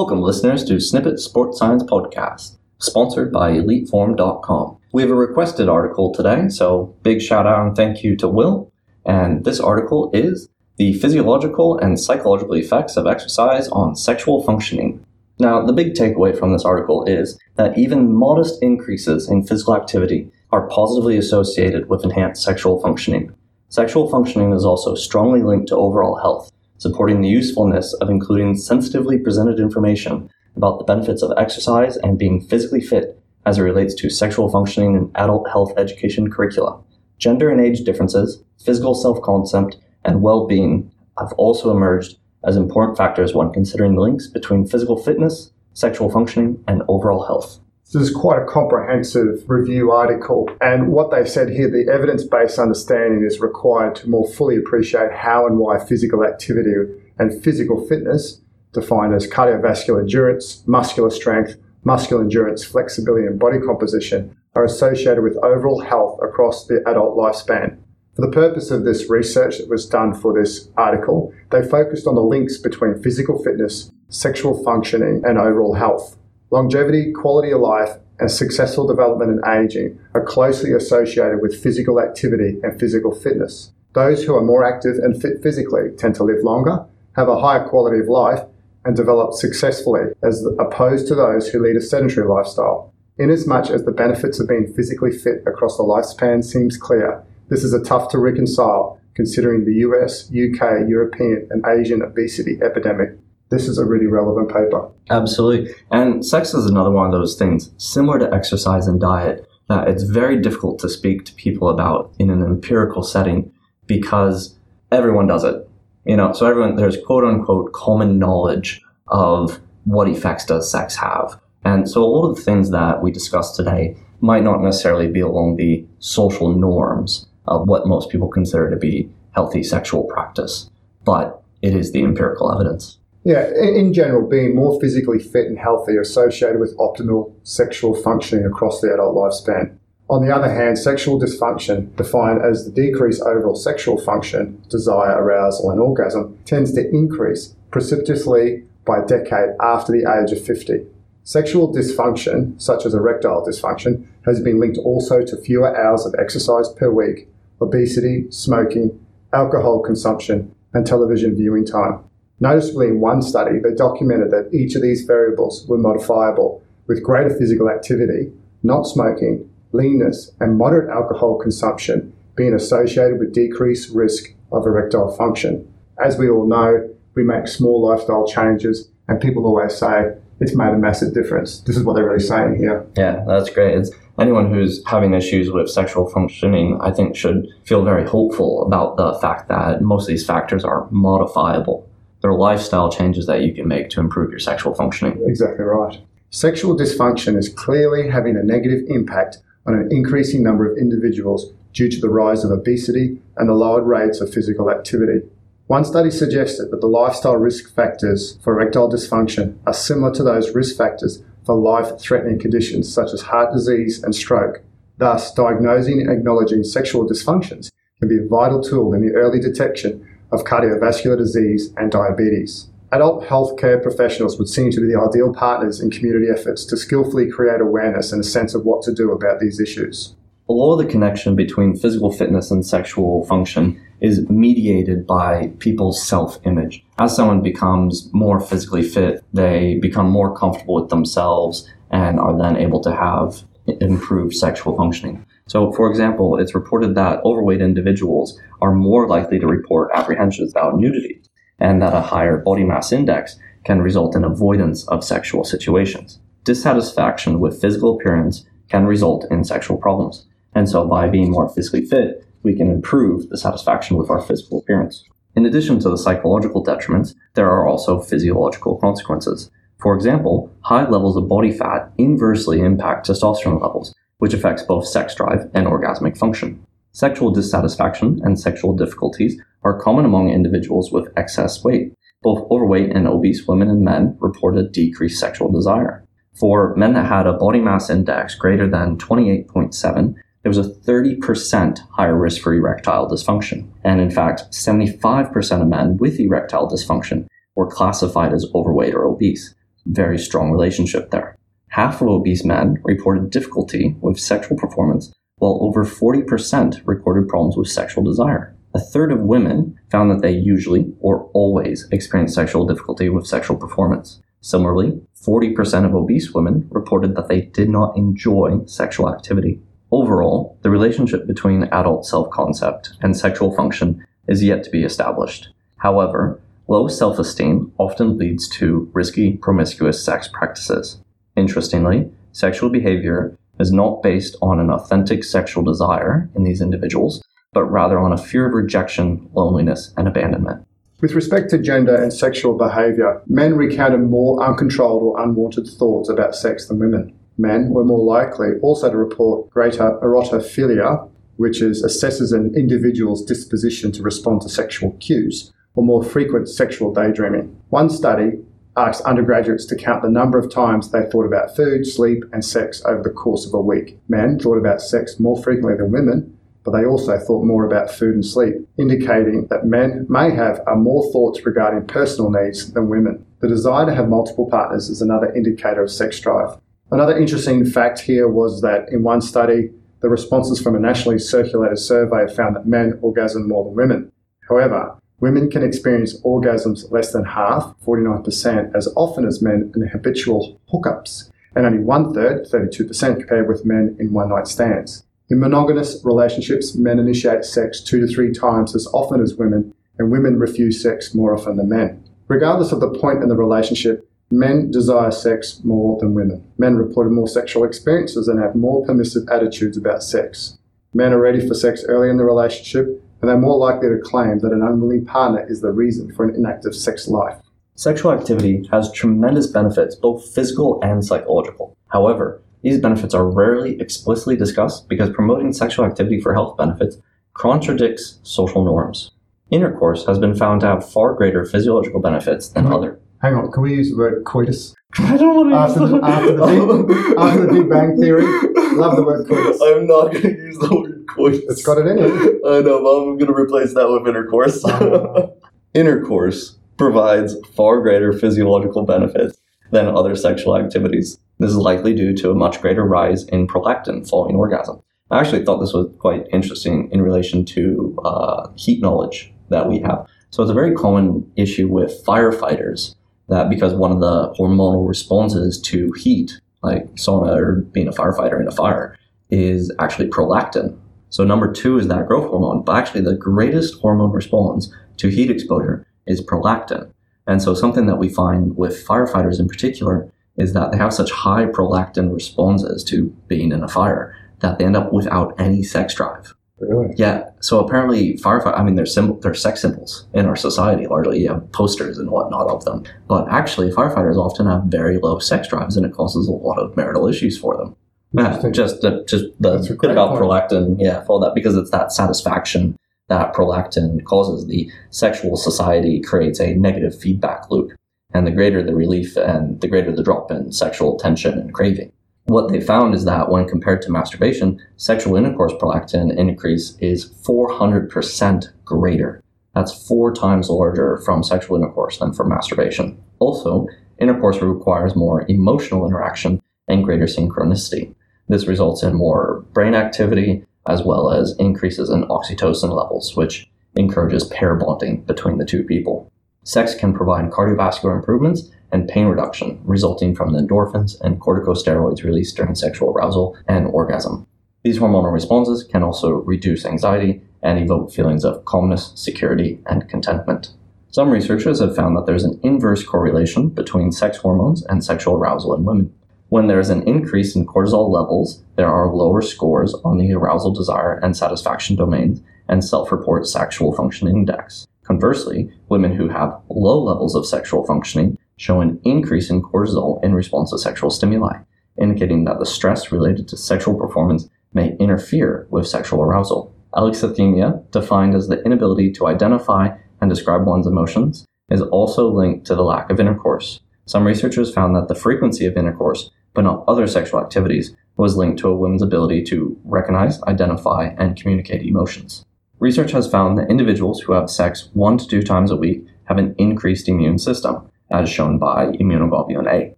Welcome, listeners, to Snippit Sports Science Podcast, sponsored by EliteForm.com. We have a requested article today, so big shout out and thank you to Will. And this article is The Physiological and Psychological Effects of Exercise on Sexual Functioning. Now, the big takeaway from this article is that even modest increases in physical activity are positively associated with enhanced sexual functioning. Sexual functioning is also strongly linked to overall health, supporting the usefulness of including sensitively presented information about the benefits of exercise and being physically fit as it relates to sexual functioning in adult health education curricula. Gender and age differences, physical self concept, and well being have also emerged as important factors when considering the links between physical fitness, sexual functioning, and overall health. This is quite a comprehensive review article. And what they said here, the evidence based understanding is required to more fully appreciate how and why physical activity and physical fitness, defined as cardiovascular endurance, muscular strength, muscular endurance, flexibility, and body composition, are associated with overall health across the adult lifespan. For the purpose of this research that was done for this article, they focused on the links between physical fitness, sexual functioning, and overall health. Longevity, quality of life, and successful development and aging are closely associated with physical activity and physical fitness. Those who are more active and fit physically tend to live longer, have a higher quality of life, and develop successfully as opposed to those who lead a sedentary lifestyle. Inasmuch as the benefits of being physically fit across the lifespan seems clear, this is a tough to reconcile considering the US, UK, European, and Asian obesity epidemic this is a really relevant paper. Absolutely. And sex is another one of those things, similar to exercise and diet, that it's very difficult to speak to people about in an empirical setting because everyone does it. You know, so everyone, there's quote unquote common knowledge of what effects does sex have. And so a lot of the things that we discussed today might not necessarily be along the social norms of what most people consider to be healthy sexual practice, but it is the empirical evidence. Yeah, in general, being more physically fit and healthy are associated with optimal sexual functioning across the adult lifespan. On the other hand, sexual dysfunction, defined as the decreased overall sexual function, desire, arousal, and orgasm, tends to increase precipitously by a decade after the age of 50. Sexual dysfunction, such as erectile dysfunction, has been linked also to fewer hours of exercise per week, obesity, smoking, alcohol consumption, and television viewing time. Noticeably, in one study, they documented that each of these variables were modifiable with greater physical activity, not smoking, leanness, and moderate alcohol consumption being associated with decreased risk of erectile function. As we all know, we make small lifestyle changes, and people always say it's made a massive difference. This is what they're really saying here. Yeah, that's great. It's anyone who's having issues with sexual functioning, I think, should feel very hopeful about the fact that most of these factors are modifiable there are lifestyle changes that you can make to improve your sexual functioning. Exactly right. Sexual dysfunction is clearly having a negative impact on an increasing number of individuals due to the rise of obesity and the lowered rates of physical activity. One study suggested that the lifestyle risk factors for erectile dysfunction are similar to those risk factors for life threatening conditions such as heart disease and stroke. Thus, diagnosing and acknowledging sexual dysfunctions can be a vital tool in the early detection of cardiovascular disease and diabetes. Adult healthcare professionals would seem to be the ideal partners in community efforts to skillfully create awareness and a sense of what to do about these issues. A lot of the connection between physical fitness and sexual function is mediated by people's self image. As someone becomes more physically fit, they become more comfortable with themselves and are then able to have improved sexual functioning. So, for example, it's reported that overweight individuals are more likely to report apprehensions about nudity, and that a higher body mass index can result in avoidance of sexual situations. Dissatisfaction with physical appearance can result in sexual problems. And so, by being more physically fit, we can improve the satisfaction with our physical appearance. In addition to the psychological detriments, there are also physiological consequences. For example, high levels of body fat inversely impact testosterone levels, which affects both sex drive and orgasmic function. Sexual dissatisfaction and sexual difficulties are common among individuals with excess weight. Both overweight and obese women and men reported decreased sexual desire. For men that had a body mass index greater than 28.7, there was a 30% higher risk for erectile dysfunction. And in fact, 75% of men with erectile dysfunction were classified as overweight or obese. very strong relationship there. Half of obese men reported difficulty with sexual performance, while over 40% recorded problems with sexual desire. A third of women found that they usually or always experience sexual difficulty with sexual performance. Similarly, 40% of obese women reported that they did not enjoy sexual activity. Overall, the relationship between adult self concept and sexual function is yet to be established. However, low self esteem often leads to risky promiscuous sex practices. Interestingly, sexual behavior is not based on an authentic sexual desire in these individuals, but rather on a fear of rejection, loneliness, and abandonment. With respect to gender and sexual behaviour, men recounted more uncontrolled or unwanted thoughts about sex than women. Men were more likely also to report greater erotophilia, which is assesses an individual's disposition to respond to sexual cues, or more frequent sexual daydreaming. One study asked undergraduates to count the number of times they thought about food, sleep, and sex over the course of a week. Men thought about sex more frequently than women, but they also thought more about food and sleep, indicating that men may have uh, more thoughts regarding personal needs than women. The desire to have multiple partners is another indicator of sex drive. Another interesting fact here was that in one study, the responses from a nationally circulated survey found that men orgasm more than women. However, women can experience orgasms less than half, 49%, as often as men in habitual hookups, and only one third, 32%, compared with men in one night stands. In monogamous relationships, men initiate sex two to three times as often as women, and women refuse sex more often than men. Regardless of the point in the relationship, men desire sex more than women. Men reported more sexual experiences and have more permissive attitudes about sex. Men are ready for sex early in the relationship, and they're more likely to claim that an unwilling partner is the reason for an inactive sex life. Sexual activity has tremendous benefits, both physical and psychological. However, these benefits are rarely explicitly discussed because promoting sexual activity for health benefits contradicts social norms. Intercourse has been found to have far greater physiological benefits than mm-hmm. other. Hang on, can we use the word coitus? I don't want to after, use the, after, the big, after the Big Bang Theory. Love the word coitus. I'm not going to use the word It's got it in it. I know, but I'm going to replace that with intercourse. Uh, intercourse provides far greater physiological benefits than other sexual activities. This is likely due to a much greater rise in prolactin following orgasm. I actually thought this was quite interesting in relation to uh, heat knowledge that we have. So it's a very common issue with firefighters that because one of the hormonal responses to heat, like sauna or being a firefighter in a fire, is actually prolactin. So number two is that growth hormone, but actually the greatest hormone response to heat exposure is prolactin. And so something that we find with firefighters in particular is that they have such high prolactin responses to being in a fire that they end up without any sex drive. Really? Yeah. So apparently, firefighter. I mean, they're symbol, they're sex symbols in our society. Largely, you have posters and whatnot of them. But actually, firefighters often have very low sex drives, and it causes a lot of marital issues for them. Yeah, just the, just the bit about point. prolactin. Yeah, for that because it's that satisfaction that prolactin causes, the sexual society creates a negative feedback loop. And the greater the relief and the greater the drop in sexual tension and craving. What they found is that when compared to masturbation, sexual intercourse prolactin increase is 400% greater. That's four times larger from sexual intercourse than from masturbation. Also, intercourse requires more emotional interaction and greater synchronicity. This results in more brain activity, as well as increases in oxytocin levels, which encourages pair bonding between the two people. Sex can provide cardiovascular improvements and pain reduction resulting from the endorphins and corticosteroids released during sexual arousal and orgasm. These hormonal responses can also reduce anxiety and evoke feelings of calmness, security, and contentment. Some researchers have found that there's an inverse correlation between sex hormones and sexual arousal in women. When there is an increase in cortisol levels, there are lower scores on the arousal desire and satisfaction domains and self report sexual function index. Conversely, women who have low levels of sexual functioning show an increase in cortisol in response to sexual stimuli, indicating that the stress related to sexual performance may interfere with sexual arousal. Alexithymia, defined as the inability to identify and describe one's emotions, is also linked to the lack of intercourse. Some researchers found that the frequency of intercourse but not other sexual activities, was linked to a woman's ability to recognize, identify, and communicate emotions. Research has found that individuals who have sex one to two times a week have an increased immune system, as shown by immunoglobulin A,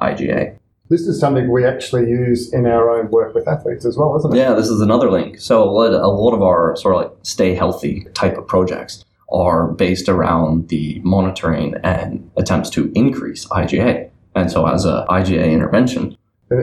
IgA. This is something we actually use in our own work with athletes as well, isn't it? Yeah, this is another link. So a lot of our sort of like stay healthy type of projects are based around the monitoring and attempts to increase IgA. And so as a IgA intervention,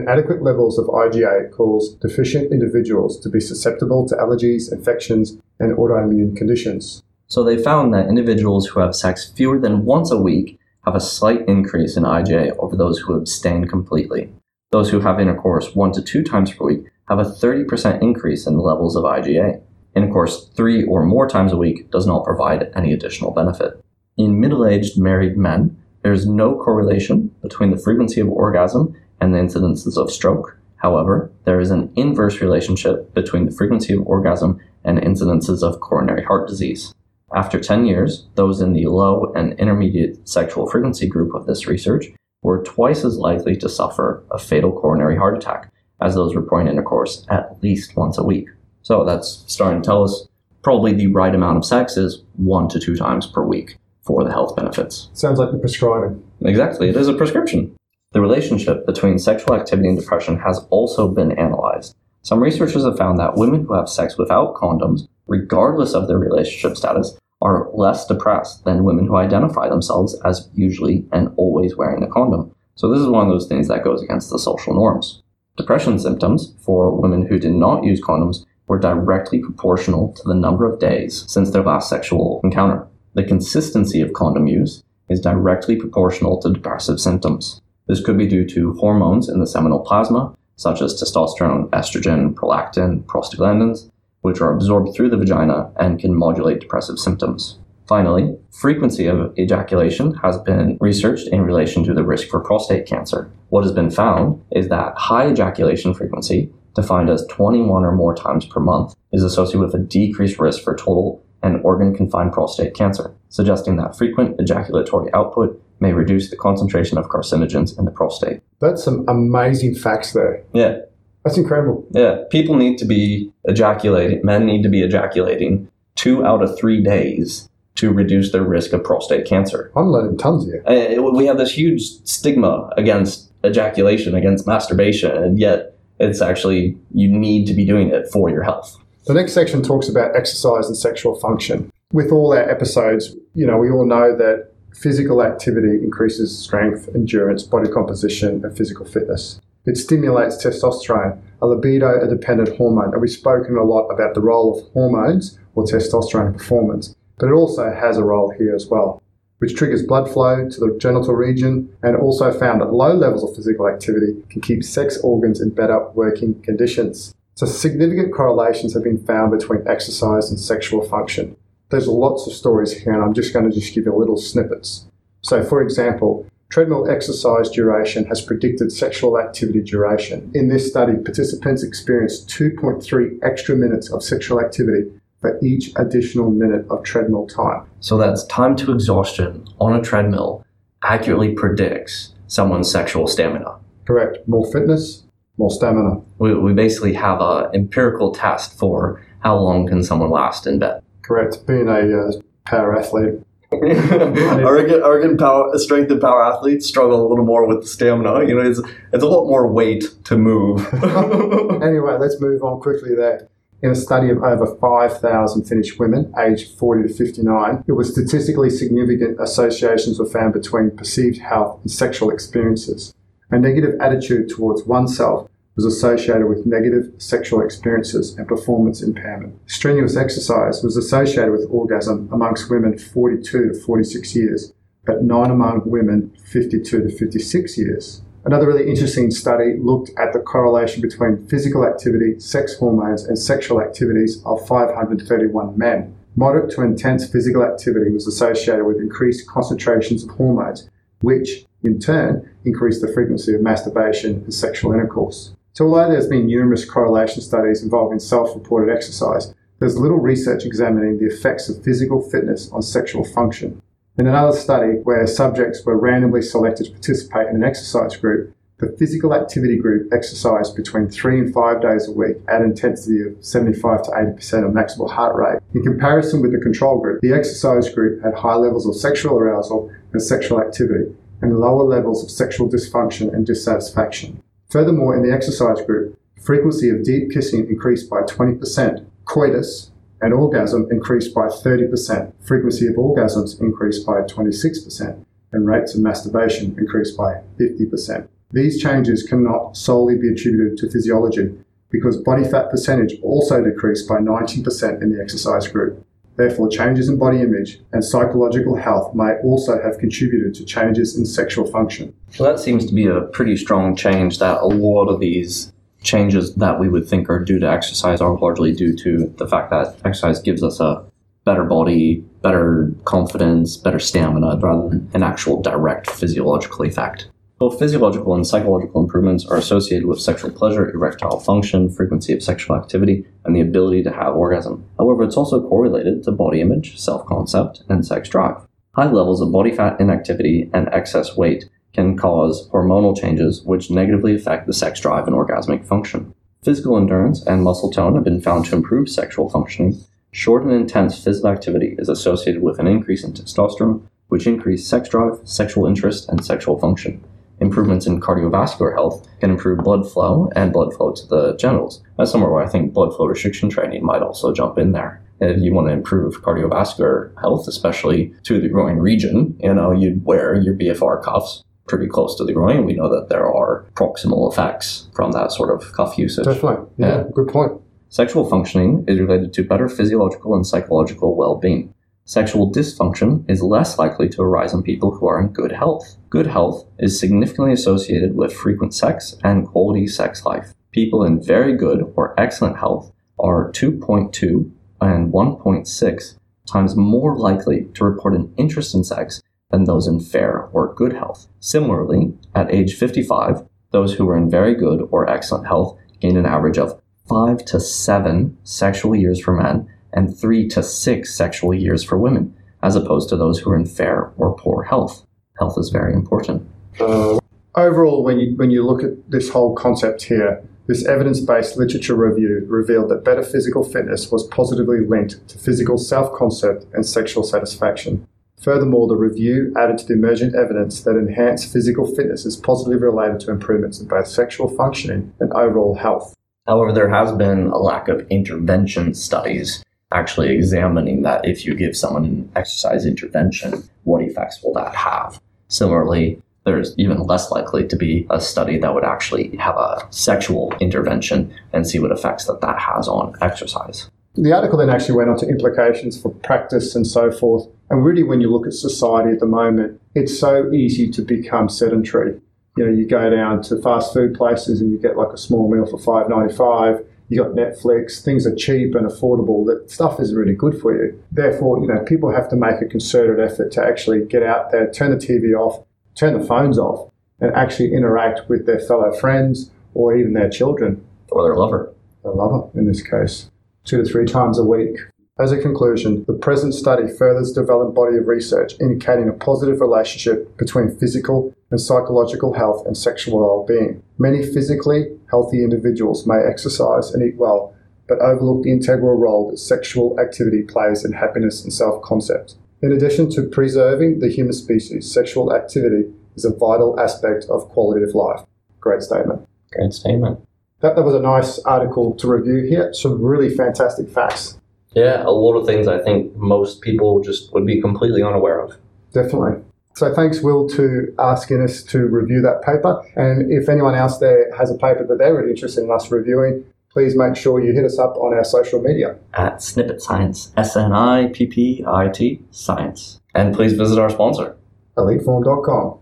adequate levels of IgA cause deficient individuals to be susceptible to allergies, infections, and autoimmune conditions. So they found that individuals who have sex fewer than once a week have a slight increase in IgA over those who abstain completely. Those who have intercourse one to two times per week have a 30% increase in the levels of IgA. Intercourse three or more times a week does not provide any additional benefit. In middle aged married men, there is no correlation between the frequency of orgasm and the incidences of stroke. However, there is an inverse relationship between the frequency of orgasm and incidences of coronary heart disease. After 10 years, those in the low and intermediate sexual frequency group of this research were twice as likely to suffer a fatal coronary heart attack as those reporting intercourse at least once a week. So that's starting to tell us probably the right amount of sex is one to two times per week for the health benefits. Sounds like you're prescribing. Exactly, it is a prescription. The relationship between sexual activity and depression has also been analyzed. Some researchers have found that women who have sex without condoms, regardless of their relationship status, are less depressed than women who identify themselves as usually and always wearing a condom. So, this is one of those things that goes against the social norms. Depression symptoms for women who did not use condoms were directly proportional to the number of days since their last sexual encounter. The consistency of condom use is directly proportional to depressive symptoms. This could be due to hormones in the seminal plasma, such as testosterone, estrogen, prolactin, prostaglandins, which are absorbed through the vagina and can modulate depressive symptoms. Finally, frequency of ejaculation has been researched in relation to the risk for prostate cancer. What has been found is that high ejaculation frequency, defined as 21 or more times per month, is associated with a decreased risk for total and organ confined prostate cancer, suggesting that frequent ejaculatory output may reduce the concentration of carcinogens in the prostate. That's some amazing facts there. Yeah. That's incredible. Yeah, people need to be ejaculating, men need to be ejaculating two out of three days to reduce their risk of prostate cancer. I'm learning tons here. Uh, we have this huge stigma against ejaculation, against masturbation, and yet it's actually, you need to be doing it for your health. The next section talks about exercise and sexual function. With all our episodes, you know, we all know that physical activity increases strength, endurance, body composition, and physical fitness. It stimulates testosterone, a libido dependent hormone. And we've spoken a lot about the role of hormones or testosterone performance, but it also has a role here as well, which triggers blood flow to the genital region and also found that low levels of physical activity can keep sex organs in better working conditions. So significant correlations have been found between exercise and sexual function. There's lots of stories here, and I'm just going to just give you little snippets. So, for example, Treadmill exercise duration has predicted sexual activity duration. In this study, participants experienced 2.3 extra minutes of sexual activity for each additional minute of treadmill time. So that's time to exhaustion on a treadmill accurately predicts someone's sexual stamina. Correct. More fitness, more stamina. We, we basically have an empirical test for how long can someone last in bed. Correct. Being a uh, power athlete, Oregon, Oregon power, strength and power athletes struggle a little more with stamina. You know, it's it's a lot more weight to move. anyway, let's move on quickly there. In a study of over 5,000 Finnish women aged 40 to 59, it was statistically significant associations were found between perceived health and sexual experiences. A negative attitude towards oneself was associated with negative sexual experiences and performance impairment. Strenuous exercise was associated with orgasm amongst women 42 to 46 years, but not among women 52 to 56 years. Another really interesting study looked at the correlation between physical activity, sex hormones, and sexual activities of 531 men. Moderate to intense physical activity was associated with increased concentrations of hormones, which in turn increased the frequency of masturbation and sexual intercourse. So although there's been numerous correlation studies involving self-reported exercise, there's little research examining the effects of physical fitness on sexual function. In another study where subjects were randomly selected to participate in an exercise group, the physical activity group exercised between three and five days a week at intensity of 75 to 80% of maximal heart rate. In comparison with the control group, the exercise group had high levels of sexual arousal and sexual activity, and lower levels of sexual dysfunction and dissatisfaction. Furthermore, in the exercise group, frequency of deep kissing increased by 20%, coitus and orgasm increased by 30%, frequency of orgasms increased by 26%, and rates of masturbation increased by 50%. These changes cannot solely be attributed to physiology because body fat percentage also decreased by 19% in the exercise group. Therefore, changes in body image and psychological health may also have contributed to changes in sexual function. So that seems to be a pretty strong change that a lot of these changes that we would think are due to exercise are largely due to the fact that exercise gives us a better body, better confidence, better stamina rather than an actual direct physiological effect. Both physiological and psychological improvements are associated with sexual pleasure, erectile function, frequency of sexual activity, and the ability to have orgasm. However, it's also correlated to body image, self concept, and sex drive. High levels of body fat inactivity and excess weight can cause hormonal changes which negatively affect the sex drive and orgasmic function. Physical endurance and muscle tone have been found to improve sexual functioning. Short and intense physical activity is associated with an increase in testosterone, which increase sex drive, sexual interest, and sexual function. Improvements in cardiovascular health can improve blood flow and blood flow to the genitals. That's somewhere where I think blood flow restriction training might also jump in there. If you want to improve cardiovascular health, especially to the groin region, you know, you'd wear your BFR cuffs pretty close to the groin. We know that there are proximal effects from that sort of cuff usage. Definitely. Yeah, yeah. good point. Sexual functioning is related to better physiological and psychological well being. Sexual dysfunction is less likely to arise in people who are in good health. Good health is significantly associated with frequent sex and quality sex life. People in very good or excellent health are 2.2 and 1.6 times more likely to report an interest in sex than those in fair or good health. Similarly, at age 55, those who were in very good or excellent health gained an average of 5 to 7 sexual years for men and 3 to 6 sexual years for women, as opposed to those who are in fair or poor health. Health is very important. Uh, overall, when you, when you look at this whole concept here, this evidence based literature review revealed that better physical fitness was positively linked to physical self concept and sexual satisfaction. Furthermore, the review added to the emergent evidence that enhanced physical fitness is positively related to improvements in both sexual functioning and overall health. However, there has been a lack of intervention studies actually examining that if you give someone an exercise intervention, what effects will that have? Similarly, there's even less likely to be a study that would actually have a sexual intervention and see what effects that that has on exercise. The article then actually went on to implications for practice and so forth. And really, when you look at society at the moment, it's so easy to become sedentary. You know, you go down to fast food places and you get like a small meal for five ninety five. You got Netflix, things are cheap and affordable. That stuff is really good for you. Therefore, you know, people have to make a concerted effort to actually get out there, turn the TV off, turn the phones off, and actually interact with their fellow friends or even their children. Or their lover. Their lover, in this case two to three times a week. As a conclusion, the present study furthers the developed body of research indicating a positive relationship between physical and psychological health and sexual well-being. Many physically healthy individuals may exercise and eat well, but overlook the integral role that sexual activity plays in happiness and self-concept. In addition to preserving the human species, sexual activity is a vital aspect of quality of life. Great statement. Great statement that, that was a nice article to review here. Some really fantastic facts. Yeah, a lot of things I think most people just would be completely unaware of. Definitely. So thanks, Will, to asking us to review that paper. And if anyone else there has a paper that they're really interested in us reviewing, please make sure you hit us up on our social media. At Snippit Science, S-N-I-P-P-I-T, Science. And please visit our sponsor. EliteForm.com.